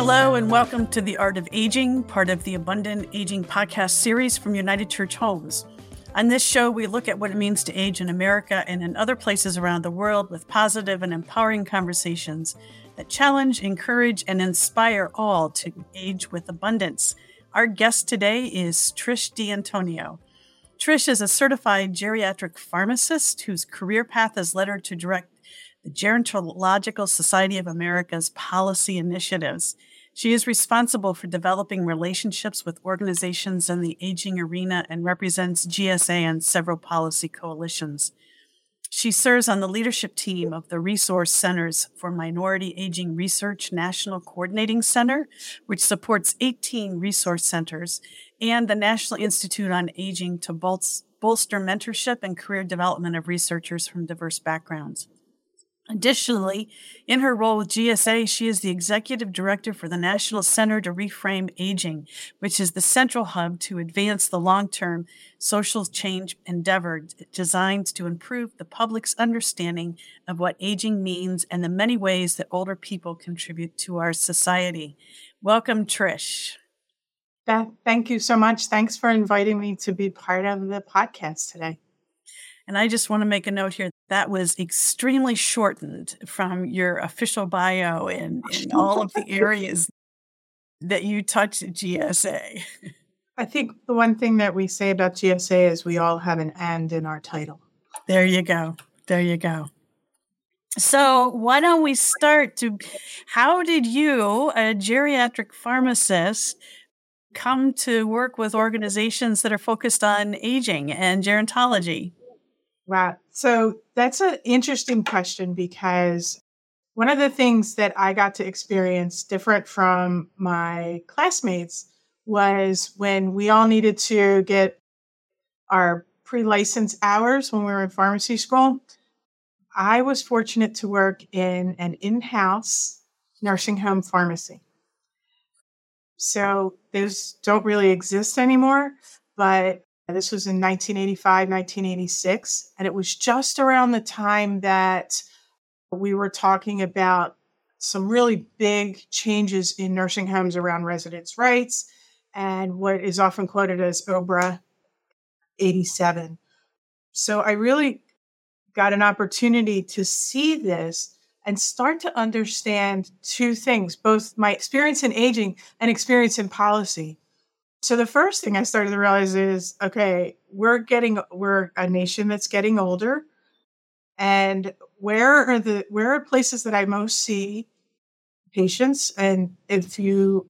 Hello, and welcome to The Art of Aging, part of the Abundant Aging podcast series from United Church Homes. On this show, we look at what it means to age in America and in other places around the world with positive and empowering conversations that challenge, encourage, and inspire all to age with abundance. Our guest today is Trish D'Antonio. Trish is a certified geriatric pharmacist whose career path has led her to direct the Gerontological Society of America's policy initiatives. She is responsible for developing relationships with organizations in the aging arena and represents GSA and several policy coalitions. She serves on the leadership team of the Resource Centers for Minority Aging Research National Coordinating Center, which supports 18 resource centers, and the National Institute on Aging to bolster mentorship and career development of researchers from diverse backgrounds. Additionally, in her role with GSA, she is the executive director for the National Center to Reframe Aging, which is the central hub to advance the long term social change endeavor designed to improve the public's understanding of what aging means and the many ways that older people contribute to our society. Welcome, Trish. Beth, thank you so much. Thanks for inviting me to be part of the podcast today. And I just want to make a note here that was extremely shortened from your official bio in, in all of the areas that you touch at GSA. I think the one thing that we say about GSA is we all have an and in our title. There you go. There you go. So, why don't we start to how did you, a geriatric pharmacist, come to work with organizations that are focused on aging and gerontology? Wow. So that's an interesting question because one of the things that I got to experience different from my classmates was when we all needed to get our pre license hours when we were in pharmacy school. I was fortunate to work in an in house nursing home pharmacy. So those don't really exist anymore, but this was in 1985, 1986. And it was just around the time that we were talking about some really big changes in nursing homes around residents' rights and what is often quoted as OBRA 87. So I really got an opportunity to see this and start to understand two things both my experience in aging and experience in policy. So the first thing I started to realize is okay, we're getting we're a nation that's getting older. And where are the where are places that I most see patients and if you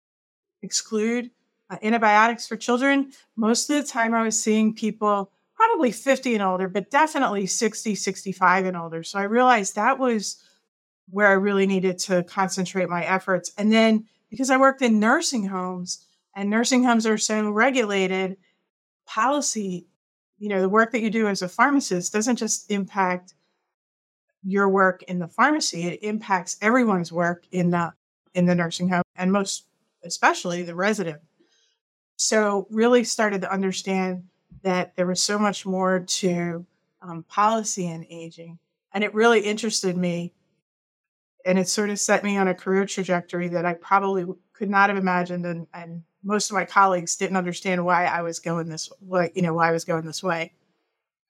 exclude uh, antibiotics for children, most of the time I was seeing people probably 50 and older, but definitely 60, 65 and older. So I realized that was where I really needed to concentrate my efforts. And then because I worked in nursing homes, and nursing homes are so regulated, policy, you know, the work that you do as a pharmacist doesn't just impact your work in the pharmacy, it impacts everyone's work in the in the nursing home and most especially the resident. So really started to understand that there was so much more to um, policy and aging. And it really interested me. And it sort of set me on a career trajectory that I probably could not have imagined and, and most of my colleagues didn't understand why I was going this way, you know, why I was going this way.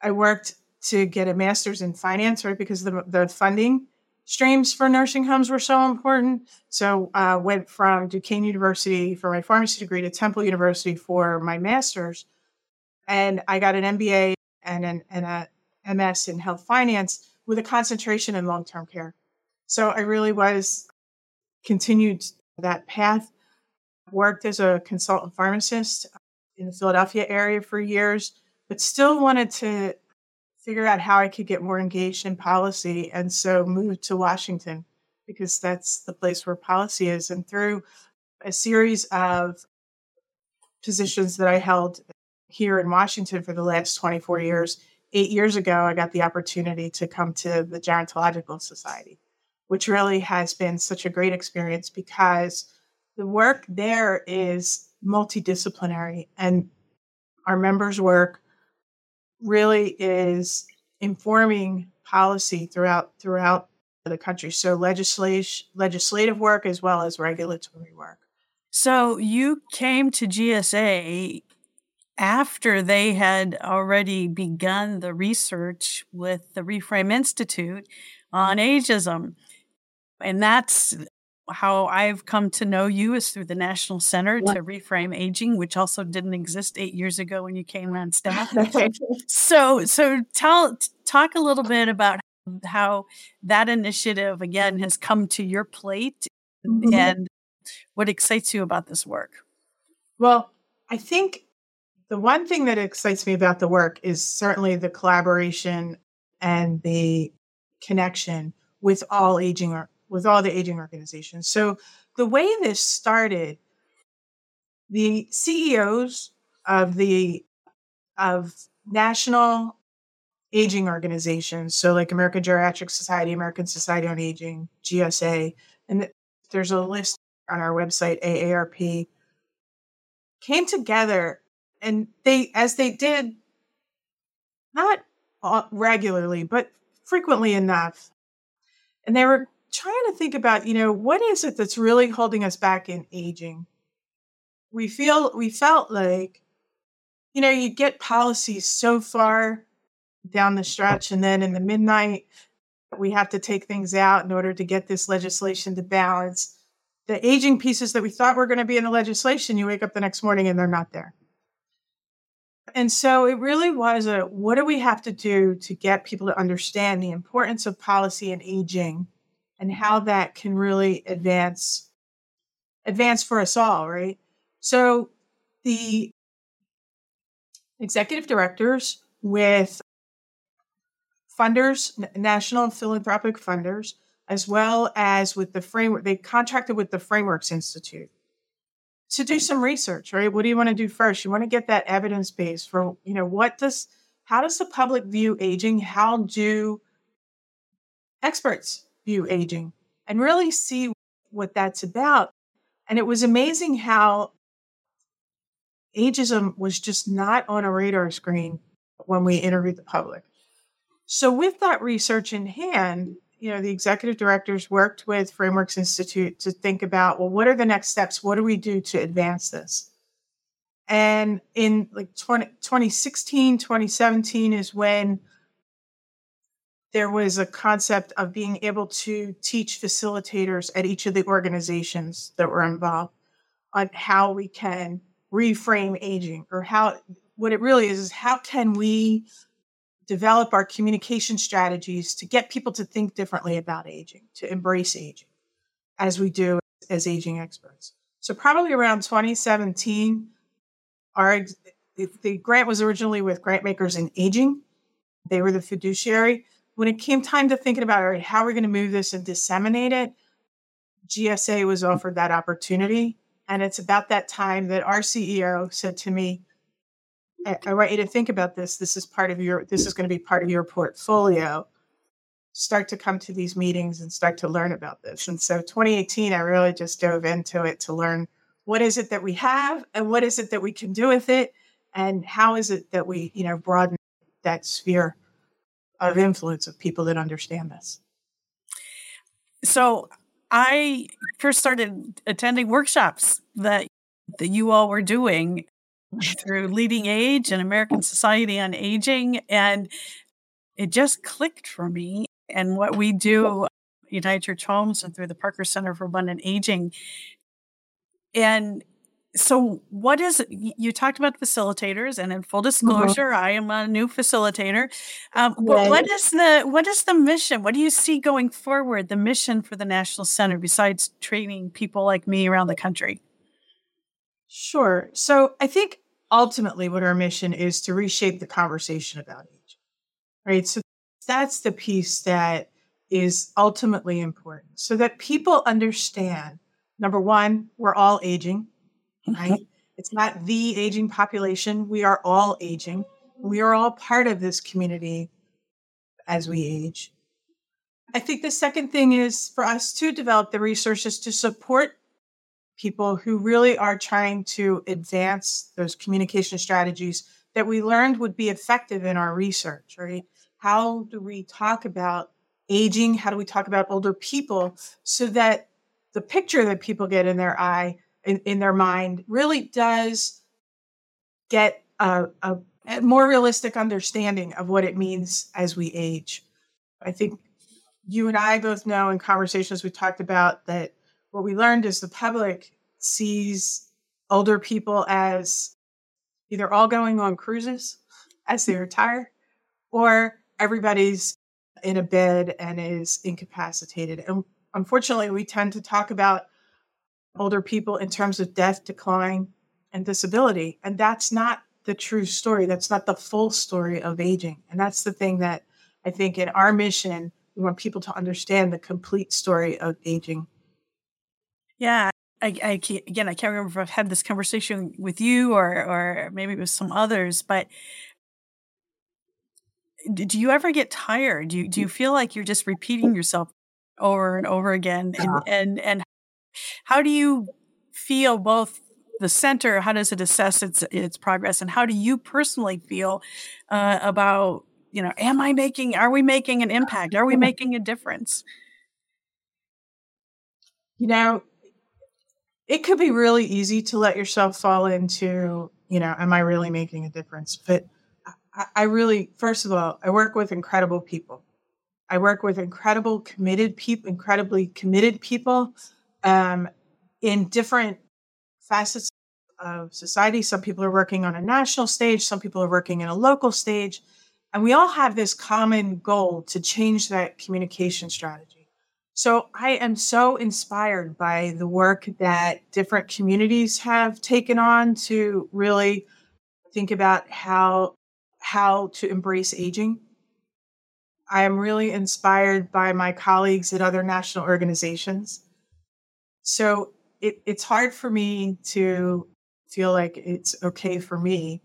I worked to get a master's in finance, right? Because the, the funding streams for nursing homes were so important. So uh, went from Duquesne University for my pharmacy degree to Temple University for my master's. And I got an MBA and an and a MS in health finance with a concentration in long-term care. So I really was continued that path worked as a consultant pharmacist uh, in the Philadelphia area for years, but still wanted to figure out how I could get more engaged in policy. And so moved to Washington because that's the place where policy is. And through a series of positions that I held here in Washington for the last 24 years, eight years ago, I got the opportunity to come to the Gerontological Society, which really has been such a great experience because the work there is multidisciplinary and our members' work really is informing policy throughout throughout the country. So legislation, legislative work as well as regulatory work. So you came to GSA after they had already begun the research with the Reframe Institute on ageism. And that's how I've come to know you is through the National Center to Reframe Aging, which also didn't exist eight years ago when you came on staff. so, so tell talk a little bit about how that initiative again has come to your plate mm-hmm. and what excites you about this work. Well, I think the one thing that excites me about the work is certainly the collaboration and the connection with all aging with all the aging organizations. So the way this started, the CEOs of the of national aging organizations, so like American Geriatric Society, American Society on Aging, GSA, and there's a list on our website, AARP, came together and they, as they did, not regularly, but frequently enough, and they were trying to think about, you know, what is it that's really holding us back in aging? We feel, we felt like, you know, you get policies so far down the stretch, and then in the midnight, we have to take things out in order to get this legislation to balance. The aging pieces that we thought were going to be in the legislation, you wake up the next morning and they're not there. And so it really was a what do we have to do to get people to understand the importance of policy and aging and how that can really advance advance for us all, right? So the executive directors with funders, national philanthropic funders, as well as with the framework, they contracted with the Frameworks Institute to do some research, right? What do you want to do first? You want to get that evidence base for, you know, what does, how does the public view aging? How do experts view aging? And really see what that's about. And it was amazing how ageism was just not on a radar screen when we interviewed the public. So, with that research in hand, you know, the executive directors worked with Frameworks Institute to think about, well, what are the next steps? What do we do to advance this? And in like 20, 2016, 2017 is when there was a concept of being able to teach facilitators at each of the organizations that were involved on how we can reframe aging or how what it really is is how can we develop our communication strategies to get people to think differently about aging, to embrace aging, as we do as aging experts. So, probably around 2017, our the grant was originally with Grantmakers in Aging. They were the fiduciary. When it came time to thinking about all right, how we're going to move this and disseminate it, GSA was offered that opportunity. And it's about that time that our CEO said to me, I, I want you to think about this. This is part of your, this is going to be part of your portfolio. Start to come to these meetings and start to learn about this. And so 2018, I really just dove into it to learn what is it that we have and what is it that we can do with it and how is it that we, you know, broaden that sphere of influence of people that understand this. So I first started attending workshops that that you all were doing through LeadingAge and American Society on Aging. And it just clicked for me. And what we do, United Church Homes and through the Parker Center for Abundant Aging. And so what is you talked about facilitators and in full mm-hmm. disclosure mm-hmm. i am a new facilitator um, right. what is the what is the mission what do you see going forward the mission for the national center besides training people like me around the country Sure. So I think ultimately what our mission is to reshape the conversation about age, right? So that's the piece that is ultimately important so that people understand number one, we're all aging, right? Mm-hmm. It's not the aging population. We are all aging. We are all part of this community as we age. I think the second thing is for us to develop the resources to support people who really are trying to advance those communication strategies that we learned would be effective in our research, right? How do we talk about aging? How do we talk about older people so that the picture that people get in their eye, in, in their mind, really does get a, a, a more realistic understanding of what it means as we age? I think you and I both know in conversations we talked about that what we learned is the public sees older people as either all going on cruises as they retire or everybody's in a bed and is incapacitated. And unfortunately, we tend to talk about older people in terms of death, decline, and disability. And that's not the true story. That's not the full story of aging. And that's the thing that I think in our mission, we want people to understand the complete story of aging. Yeah. I, I again, I can't remember if I've had this conversation with you or, or maybe with some others, but do you ever get tired? Do you, do you feel like you're just repeating yourself over and over again? And, yeah. and, and how do you feel both the center? How does it assess its, its progress? And how do you personally feel uh, about, you know, am I making, are we making an impact? Are we making a difference? You know, it could be really easy to let yourself fall into, you know, am I really making a difference? But I really, first of all, I work with incredible people. I work with incredible, committed people, incredibly committed people um, in different facets of society. Some people are working on a national stage, some people are working in a local stage. And we all have this common goal to change that communication strategy. So I am so inspired by the work that different communities have taken on to really think about how how to embrace aging. I am really inspired by my colleagues at other national organizations. So it, it's hard for me to feel like it's okay for me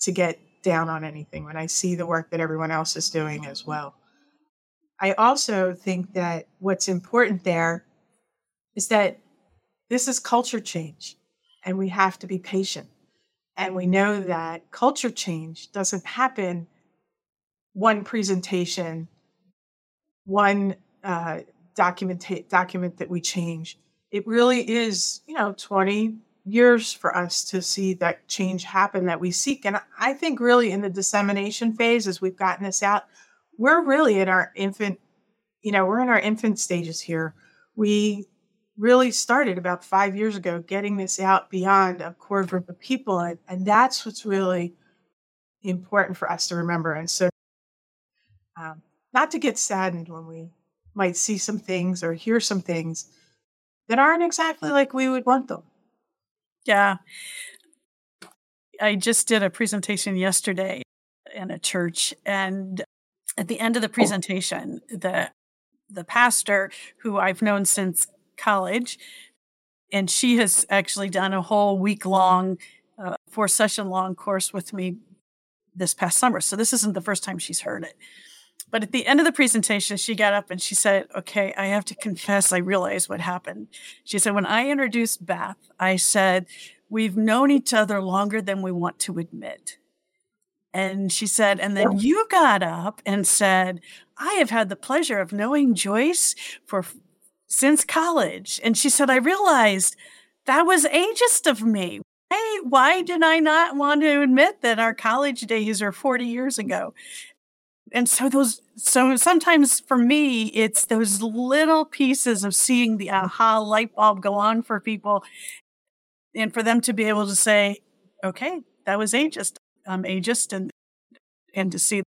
to get down on anything when I see the work that everyone else is doing as well. I also think that what's important there is that this is culture change and we have to be patient. And we know that culture change doesn't happen one presentation, one uh, document, document that we change. It really is, you know, 20 years for us to see that change happen that we seek. And I think really in the dissemination phase, as we've gotten this out, we're really in our infant, you know, we're in our infant stages here. We really started about five years ago getting this out beyond a core group of people. And, and that's what's really important for us to remember. And so, um, not to get saddened when we might see some things or hear some things that aren't exactly like we would want them. Yeah. I just did a presentation yesterday in a church and at the end of the presentation the the pastor who I've known since college. And she has actually done a whole week long, uh, four session long course with me this past summer. So this isn't the first time she's heard it. But at the end of the presentation, she got up and she said, Okay, I have to confess, I realized what happened. She said, When I introduced Beth, I said, We've known each other longer than we want to admit. And she said, and then you got up and said, I have had the pleasure of knowing Joyce for since college. And she said, I realized that was ageist of me. Hey, why did I not want to admit that our college days are 40 years ago? And so those, so sometimes for me, it's those little pieces of seeing the mm. aha light bulb go on for people and for them to be able to say, okay, that was ageist. I'm ageist and, and to see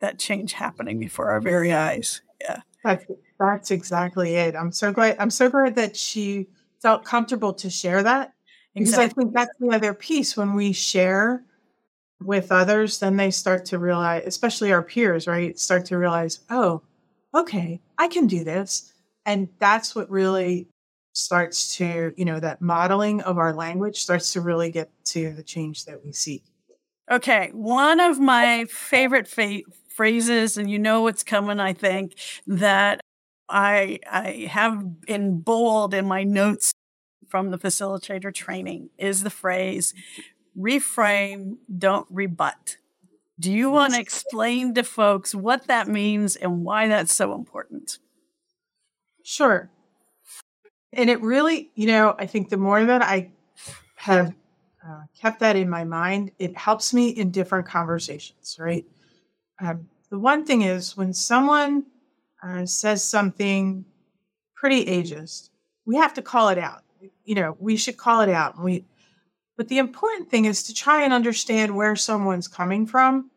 that change happening before our very eyes. Yeah. That's, that's exactly it. I'm so glad. I'm so glad that she felt comfortable to share that because exactly. I think that's the other piece when we share with others, then they start to realize, especially our peers, right? Start to realize, oh, okay, I can do this. And that's what really starts to, you know, that modeling of our language starts to really get to the change that we seek. Okay. One of my favorite fa- phrases, and you know what's coming, I think, that I I have in bold in my notes from the facilitator training is the phrase reframe, don't rebut. Do you want to explain to folks what that means and why that's so important? Sure. And it really, you know, I think the more that I have uh, kept that in my mind, it helps me in different conversations, right? Um, the one thing is when someone uh, says something pretty ageist, we have to call it out. You know, we should call it out. We but the important thing is to try and understand where someone's coming from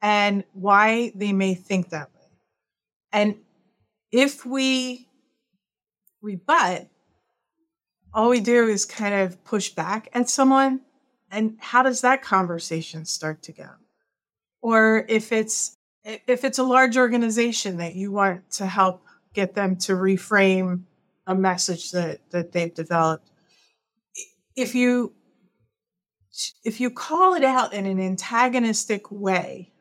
and why they may think that way. And if we rebut, all we do is kind of push back at someone. And how does that conversation start to go? Or if it's if it's a large organization that you want to help get them to reframe a message that, that they've developed, if you if you call it out in an antagonistic way,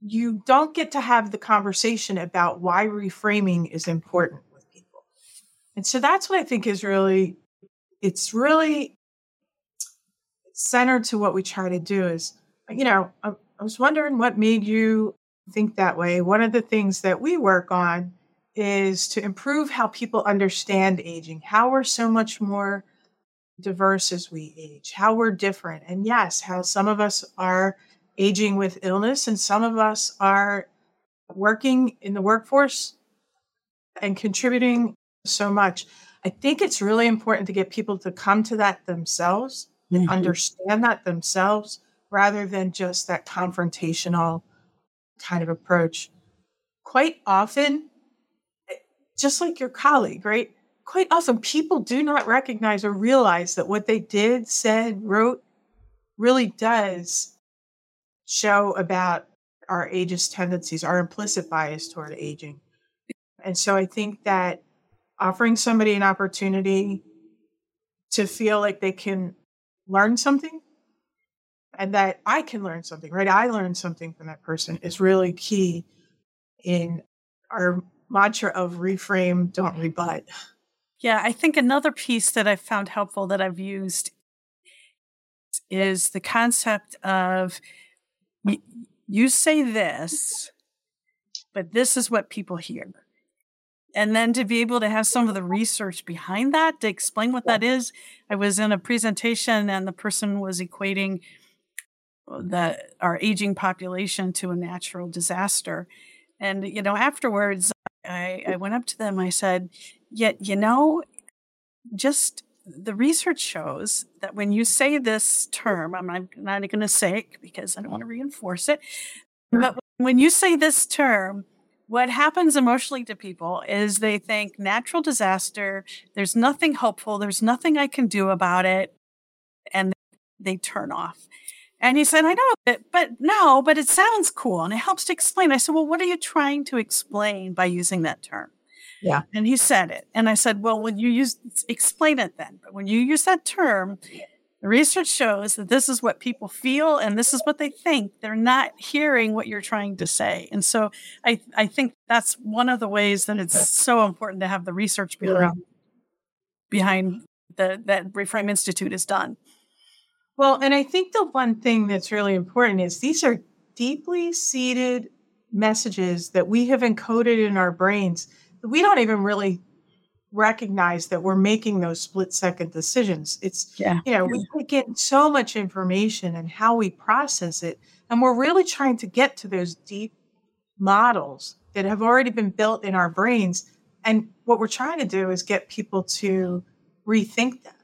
you don't get to have the conversation about why reframing is important with people. And so that's what I think is really, it's really centered to what we try to do is, you know, I, I was wondering what made you think that way. One of the things that we work on is to improve how people understand aging, how we're so much more diverse as we age, how we're different. And yes, how some of us are aging with illness and some of us are working in the workforce and contributing so much. I think it's really important to get people to come to that themselves, mm-hmm. understand that themselves, rather than just that confrontational kind of approach. Quite often, eh, just like your colleague, right? Quite often people do not recognize or realize that what they did, said, wrote really does show about our ageist tendencies, our implicit bias toward aging. And so I think that offering somebody an opportunity to feel like they can learn something and that I can learn something, right? I learned something from that person is really key in our mantra of reframe, don't rebut. Yeah, I think another piece that I've found helpful that I've used is the concept of you say this, but this is what people hear. And then to be able to have some of the research behind that to explain what that is. I was in a presentation and the person was equating uh, the our aging population to a natural disaster. And you know, afterwards I, I went up to them, I said, Yet, you know, just the research shows that when you say this term, I'm not, not going to say it because I don't want to reinforce it, but when you say this term, what happens emotionally to people is they think natural disaster, there's nothing hopeful, there's nothing I can do about it, and they turn off. And he said, I know, but, but no, but it sounds cool and it helps to explain. I said, Well, what are you trying to explain by using that term? Yeah. And he said it. And I said, well, when you use, explain it then. But when you use that term, the research shows that this is what people feel and this is what they think. They're not hearing what you're trying to say. And so I, I think that's one of the ways that it's so important to have the research behind, behind the, that Reframe Institute is done. Well, and I think the one thing that's really important is these are deeply seated messages that we have encoded in our brains we don't even really recognize that we're making those split second decisions. It's, yeah. you know, we take in so much information and how we process it. And we're really trying to get to those deep models that have already been built in our brains. And what we're trying to do is get people to rethink that.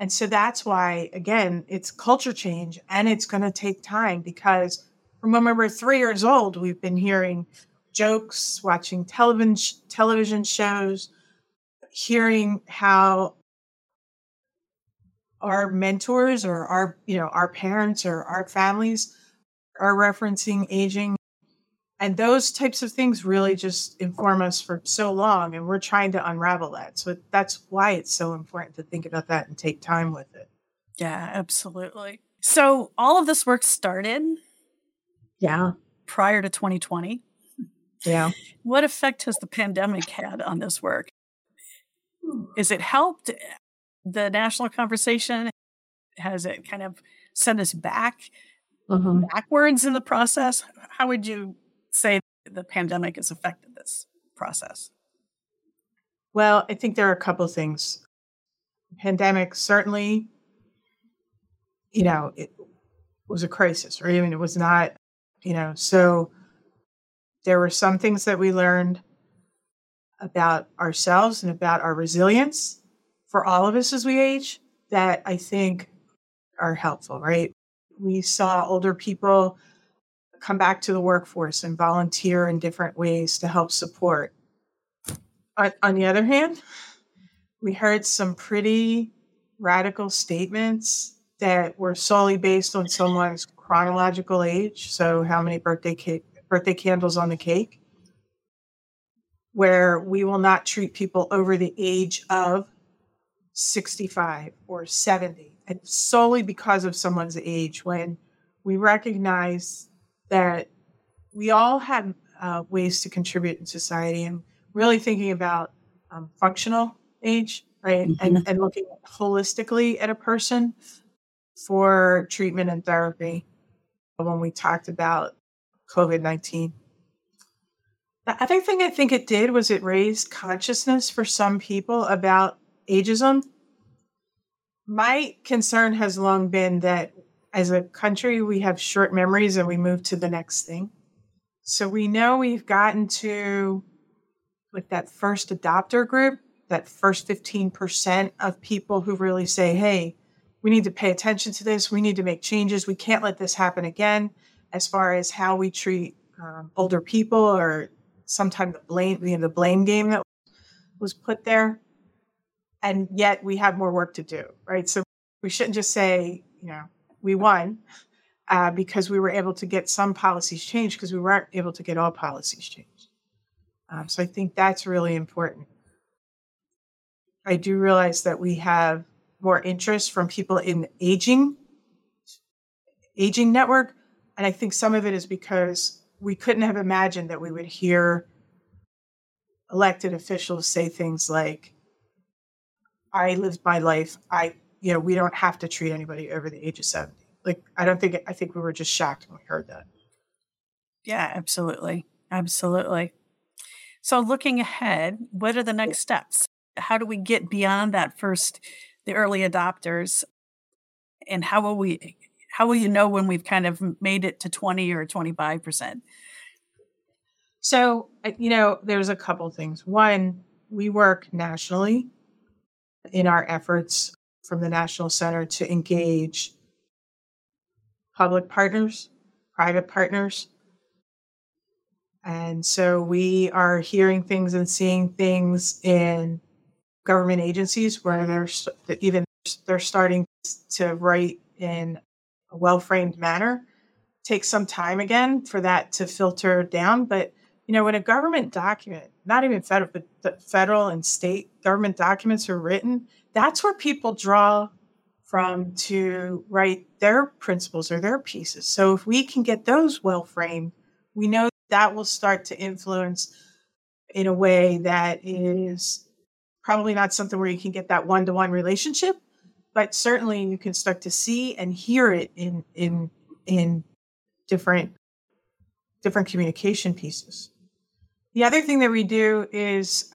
And so that's why, again, it's culture change and it's going to take time because from when we were three years old, we've been hearing jokes, watching television television shows, hearing how our mentors or our you know our parents or our families are referencing aging and those types of things really just inform us for so long and we're trying to unravel that so that's why it's so important to think about that and take time with it yeah absolutely so all of this work started yeah prior to 2020 yeah. What effect has the pandemic had on this work? Is it helped the national conversation? Has it kind of sent us back mm-hmm. backwards in the process? How would you say the pandemic has affected this process? Well, I think there are a couple of things. pandemic certainly, you know, it was a crisis, right? I mean, it was not, you know, so there were some things that we learned about ourselves and about our resilience for all of us as we age that I think are helpful, right? We saw older people come back to the workforce and volunteer in different ways to help support. On, the other hand, we heard some pretty radical statements that were solely based on someone's chronological age. So, how many birthday cake, birthday candles on the cake? Where we will not treat people over the age of 65 or 70, and solely because of someone's age, when we recognize that we all had uh, ways to contribute in society and really thinking about um, functional age, right? Mm-hmm. And, and looking holistically at a person for treatment and therapy when we talked about COVID 19. The other thing I think it did was it raised consciousness for some people about ageism. My concern has long been that as a country, we have short memories and we move to the next thing. So we know we've gotten to, with that first adopter group, that first 15% of people who really say, hey, we need to pay attention to this. We need to make changes. We can't let this happen again as far as how we treat um, older people or sometimes the blame, you know, the blame game that was put there. And yet we have more work to do, right? So we shouldn't just say, you know, we won uh, because we were able to get some policies changed because we weren't able to get all policies changed. Um, so I think that's really important. I do realize that we have more interest from people in aging aging network and i think some of it is because we couldn't have imagined that we would hear elected officials say things like i lived my life i you know we don't have to treat anybody over the age of 70 like i don't think i think we were just shocked when we heard that. Yeah absolutely. Absolutely. So looking ahead what are the next steps? How do we get beyond that first the early adopters? And how will we how will you know when we've kind of made it to 20 or 25% so you know there's a couple things. One we work nationally in our efforts from the national center to engage public partners private partners. And so we are hearing things and seeing things in government agencies where they're even they're starting to write in a well-framed manner. Takes some time again for that to filter down but you know when a government document not even federal but federal and state government documents are written that's where people draw from to write their principles or their pieces so if we can get those well framed we know that will start to influence in a way that is probably not something where you can get that one to one relationship, but certainly you can start to see and hear it in in in different different communication pieces. The other thing that we do is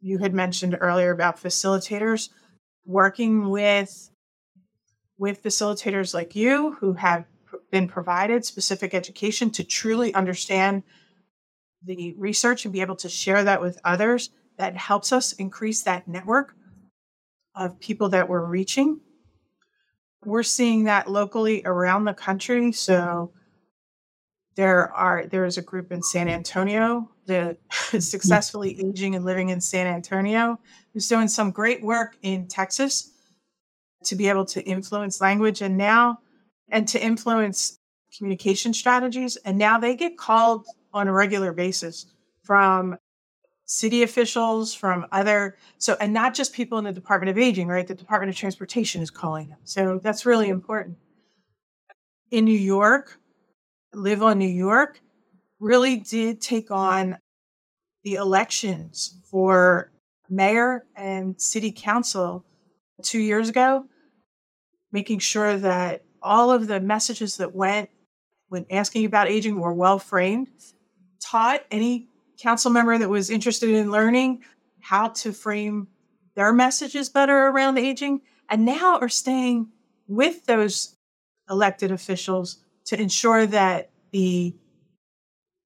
you had mentioned earlier about facilitators working with with facilitators like you who have been provided specific education to truly understand the research and be able to share that with others that helps us increase that network of people that we're reaching. We're seeing that locally around the country. So there are there is a group in San Antonio that is successfully aging and living in San Antonio who's doing some great work in Texas to be able to influence language and now and to influence communication strategies and now they get called on a regular basis from city officials, from other so and not just people in the Department of Aging, right? The Department of Transportation is calling them. So that's really important. In New York, LiveOn New York really did take on the elections for mayor and city council 2 years ago, making sure that all of the messages that went when asking about aging were well framed, taught any council member that was interested in learning how to frame their messages better around aging, and now are staying with those elected officials to ensure that the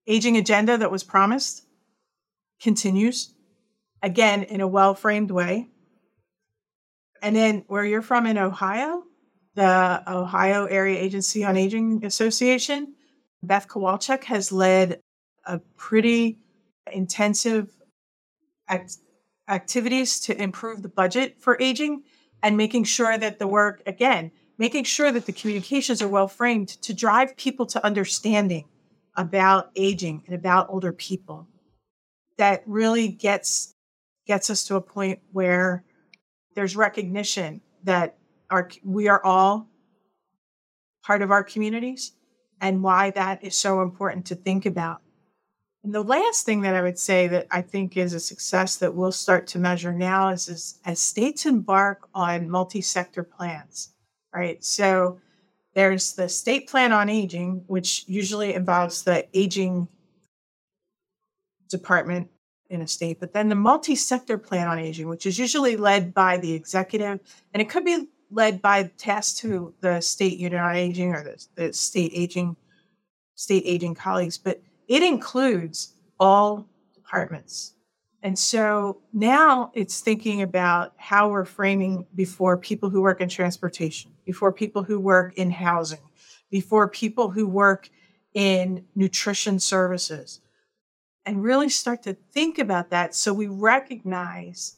aging agenda that was promised continues, again, in a well framed way. And then where you're from in Ohio, the Ohio Area Agency on Aging Association, Beth Kowalczyk has led a pretty intensive act- activities to improve the budget for aging and making sure that the work, again, making sure that the communications are well framed to drive people to understanding about aging and about older people that really gets gets us to a point where there's recognition that our we are all part of our communities and why that is so important to think about. And the last thing that I would say that I think is a success that we'll start to measure now is, is as states embark on multi-sector plans, right? So there's the state plan on aging, which usually involves the aging department in a state, but then the multi sector plan on aging, which is usually led by the executive, and it could be led by tasks to the state unit on aging or the, the state aging state aging colleagues, but it includes all departments. And so now it's thinking about how we're framing before people who work in transportation, before people who work in housing, before people who work in nutrition services, and really start to think about that so we recognize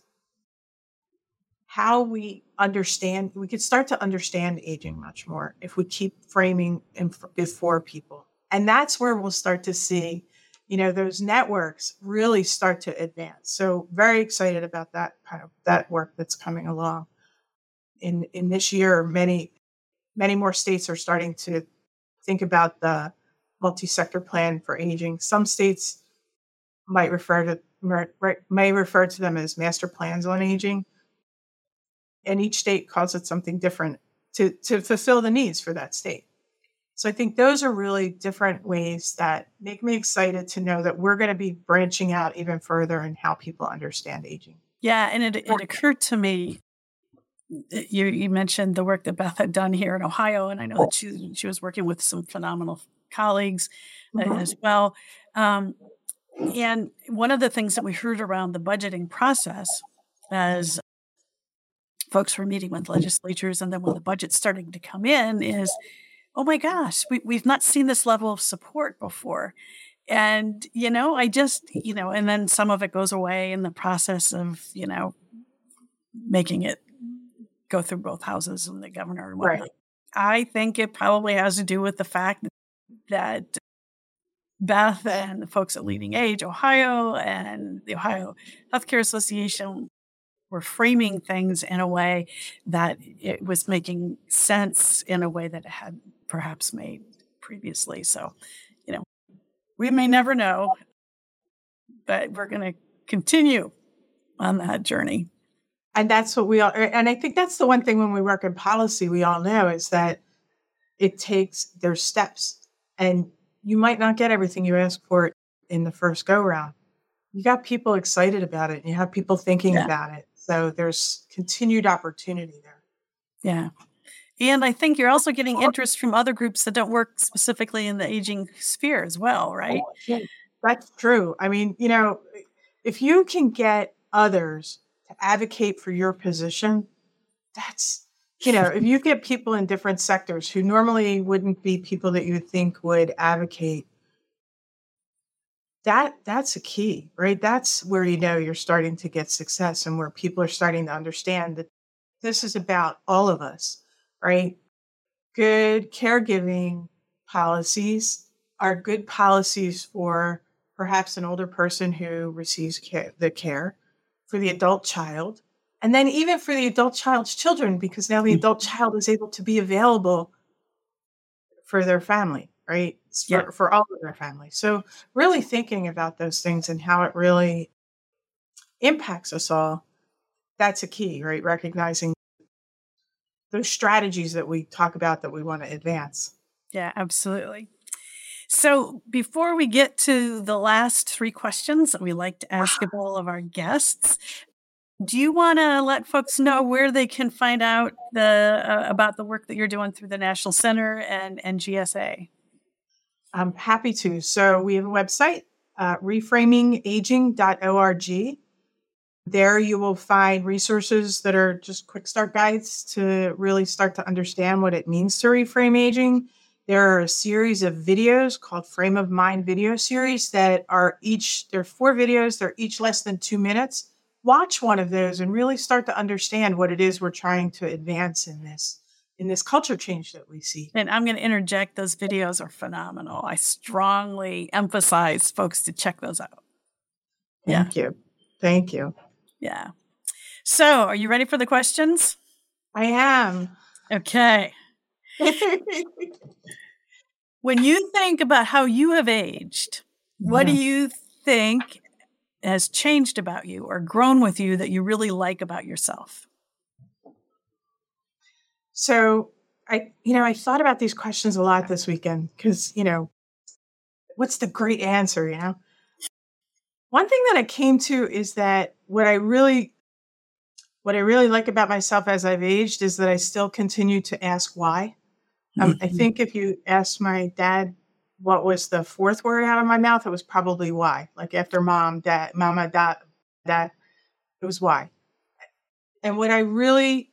how we understand we could start to understand aging much more if we keep framing before people. And that's where we'll start to see you know those networks really start to advance. So very excited about that kind of that work that's coming along in in this year many many more states are starting to think about the multi-sector plan for aging. Some states might refer to may refer to them as master plans on aging. And each state calls it something different to, to fulfill the needs for that state. So i think those are really different ways that make me excited to know that we're going to be branching out even further in how people understand aging. Yeah and it, it occurred to me you, you mentioned the work that beth had done here in ohio and i know that she, she was working with some phenomenal colleagues uh, mm-hmm. as well um, and one of the things that we heard around the budgeting process as folks were meeting with legislatures and then when the budget's starting to come in is, oh my gosh, we, we've not seen this level of support before. And, you know, I just, you know, and then some of it goes away in the process of, you know, making it go through both houses and the governor and whatnot. Right. I think it probably has to do with the fact that Beth and the folks at LeadingAge Ohio and the Ohio Healthcare Association were framing things in a way that it was making sense in a way that it had perhaps made previously. So, you know, we may never know, but we're going to continue on that journey. And that's what we all, and I think that's the one thing when we work in policy, we all know is that it takes, there's steps. And you might not get everything you ask for in the first go round. You got people excited about it and you have people thinking yeah. about it. So there's continued opportunity there. Yeah. And I think you're also getting interest from other groups that don't work specifically in the aging sphere as well, right? Oh, that's true. I mean, you know, if you can get others to advocate for your position, that's you know, if you get people in different sectors who normally wouldn't be people that you think would advocate, that that's a key, right? That's where you know you're starting to get success and where people are starting to understand that this is about all of us, right? Good caregiving policies are good policies for perhaps an older person who receives care, the care, for the adult child, and then even for the adult child's children, because now the mm. adult child is able to be available for their family, right? For, yeah. for all of their family. So really thinking about those things and how it really impacts us all, that's a key, right? Recognizing those strategies that we talk about that we want to advance. Yeah, absolutely. So, before we get to the last three questions that we like to ask of all of our guests, do you want to let folks know where they can find out the uh, about the work that you're doing through the National Center and and GSA? I'm happy to. So we have a website, uh, reframingaging.org. There you will find resources that are just quick start guides to really start to understand what it means to reframe aging. There are a series of videos called Frame of Mind video series that are each, there are four videos, they're each less than two minutes. Watch one of those and really start to understand what it is we're trying to advance in this in this culture change that we see. And I'm going to interject those videos are phenomenal. I strongly emphasize folks to check those out. Thank yeah. you. Thank you. Yeah. So, are you ready for the questions? I am. Okay. when you think about how you have aged, what do mm-hmm. you think has changed about you or grown with you that you really like about yourself? So, I, you know, I thought about these questions a lot this weekend because, you know, what's the great answer, you know? One thing that I came to is that what I really what I really like about myself as I've aged is that I still continue to ask why. Um, I mm-hmm. think if you asked my dad what was the fourth word out of my mouth, it was probably why. Like after mom, dad, mama, dad, dad, it was why. And what I really,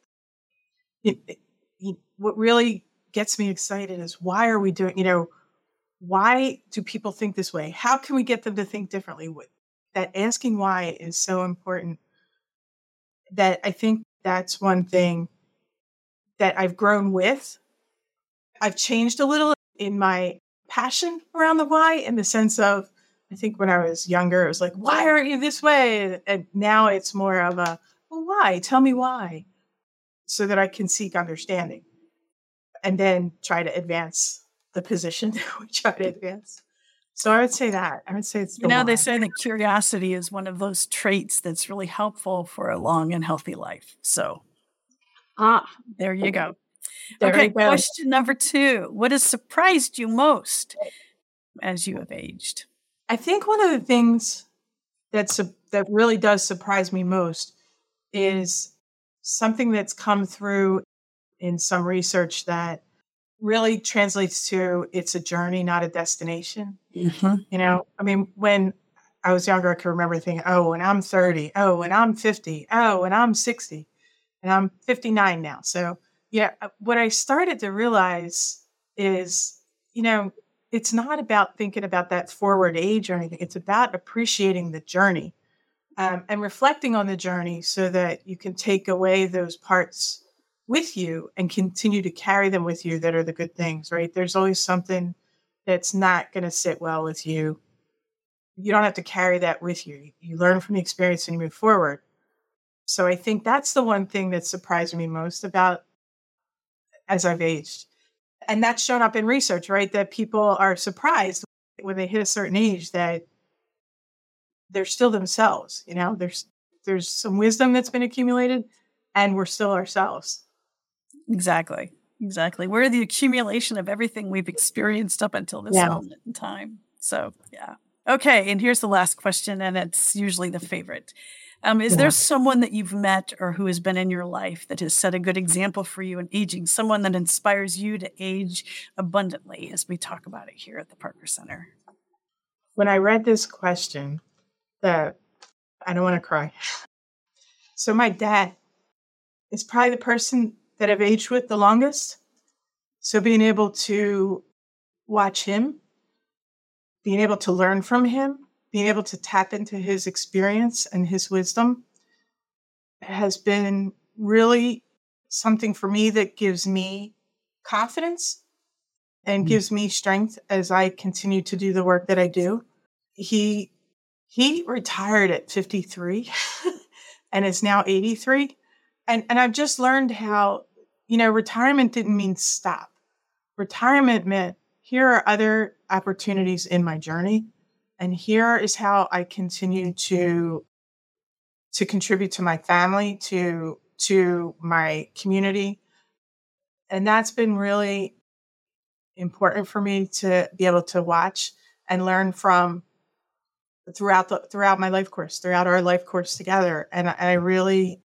it, it, what really gets me excited is why are we doing, you know, why do people think this way? How can we get them to think differently? that asking why is so important that I think that's one thing that I've grown with. I've changed a little in my passion around the why in the sense of I think when I was younger, it was like, why aren't you this way? And now it's more of a, well, why? Tell me why. So that I can seek understanding and then try to advance the position that we try to advance. So I would say that. I would say it's. The you know, they say that curiosity is one of those traits that's really helpful for a long and healthy life. So, ah, there you go. There okay, question number two: What has surprised you most as you have aged? I think one of the things that's that really does surprise me most is something that's come through in some research that really translates to it's a journey, not a destination. Mm-hmm. You know, I mean, when I was younger, I could remember thinking, oh, when I'm 30, oh, when I'm 50, oh, when I'm 60, and I'm 59 now. So, yeah, uh, what I started to realize is, you know, it's not about thinking about that forward age or anything. It's about appreciating the journey um, and reflecting on the journey so that you can take away those parts with you and continue to carry them with you that are the good things, right? There's always something that's not going to sit well with you. You don't have to carry that with you. You learn from the experience and you move forward. So I think that's the one thing that surprised me most about as I've aged. And that's shown up in research, right? That people are surprised when they hit a certain age that they're still themselves, you know, there's there's some wisdom that's been accumulated and we're still ourselves. Exactly. Exactly. We're the accumulation of everything we've experienced up until this yeah. moment in time. So, yeah. Okay. And here's the last question, and it's usually the favorite. Um, is yeah. there someone that you've met or who has been in your life that has set a good example for you in aging, someone that inspires you to age abundantly as we talk about it here at the Parker Center? When I read this question, the I don't want to cry. So my dad is probably the person that I've aged with the longest. So being able to watch him, being able to learn from him, being able to tap into his experience and his wisdom has been really something for me that gives me confidence and mm-hmm. gives me strength as I continue to do the work that I do. He he retired at 53 and is now 83. And and I've just learned how you know, retirement didn't mean stop. Retirement meant here are other opportunities in my journey and here is how I continue to to contribute to my family, to to my community. And that's been really important for me to be able to watch and learn from throughout the throughout my life course, throughout our life course together. And, and I really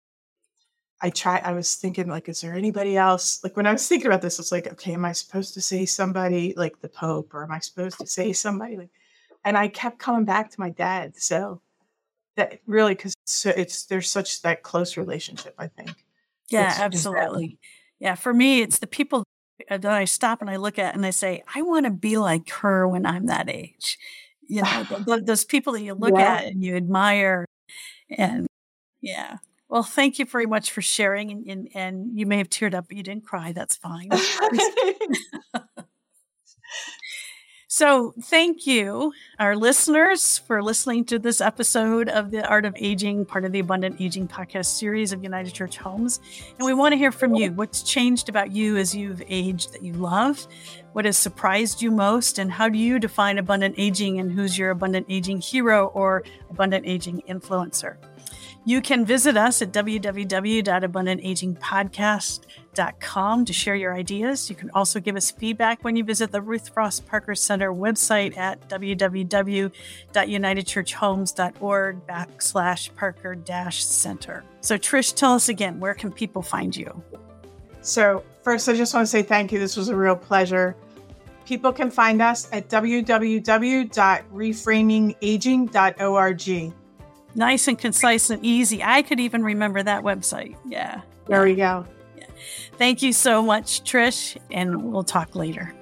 I try I was thinking like, is there anybody else? Like when I was thinking about this, it's like, okay, am I supposed to say somebody like the Pope or am I supposed to say somebody like and I kept coming back to my dad. So that really because it's, it's there's such that close relationship, I think. Yeah, it's, absolutely. Yeah, for me, it's the people that I stop and I look at and I say, I want to be like her when I'm that age. You know, those people that you look yeah. at and you admire. And yeah. Well, thank you very much for sharing. And, and, and you may have teared up, but you didn't cry. That's fine. So, thank you, our listeners, for listening to this episode of the Art of Aging, part of the Abundant Aging podcast series of United Church Homes. And we want to hear from you. What's changed about you as you've aged that you love? What has surprised you most? And how do you define abundant aging? And who's your abundant aging hero or abundant aging influencer? You can visit us at www.abundantagingpodcast.com to share your ideas. You can also give us feedback when you visit the Ruth Frost Parker Center website at www.unitedchurchhomes.org backslash Parker dash center. So Trish, tell us again, where can people find you? So first, I just want to say thank you. This was a real pleasure. People can find us at www.reframingaging.org nice and concise and easy. I could even remember that website. Yeah. There we go. Thank you so much, Trish, and we'll talk later.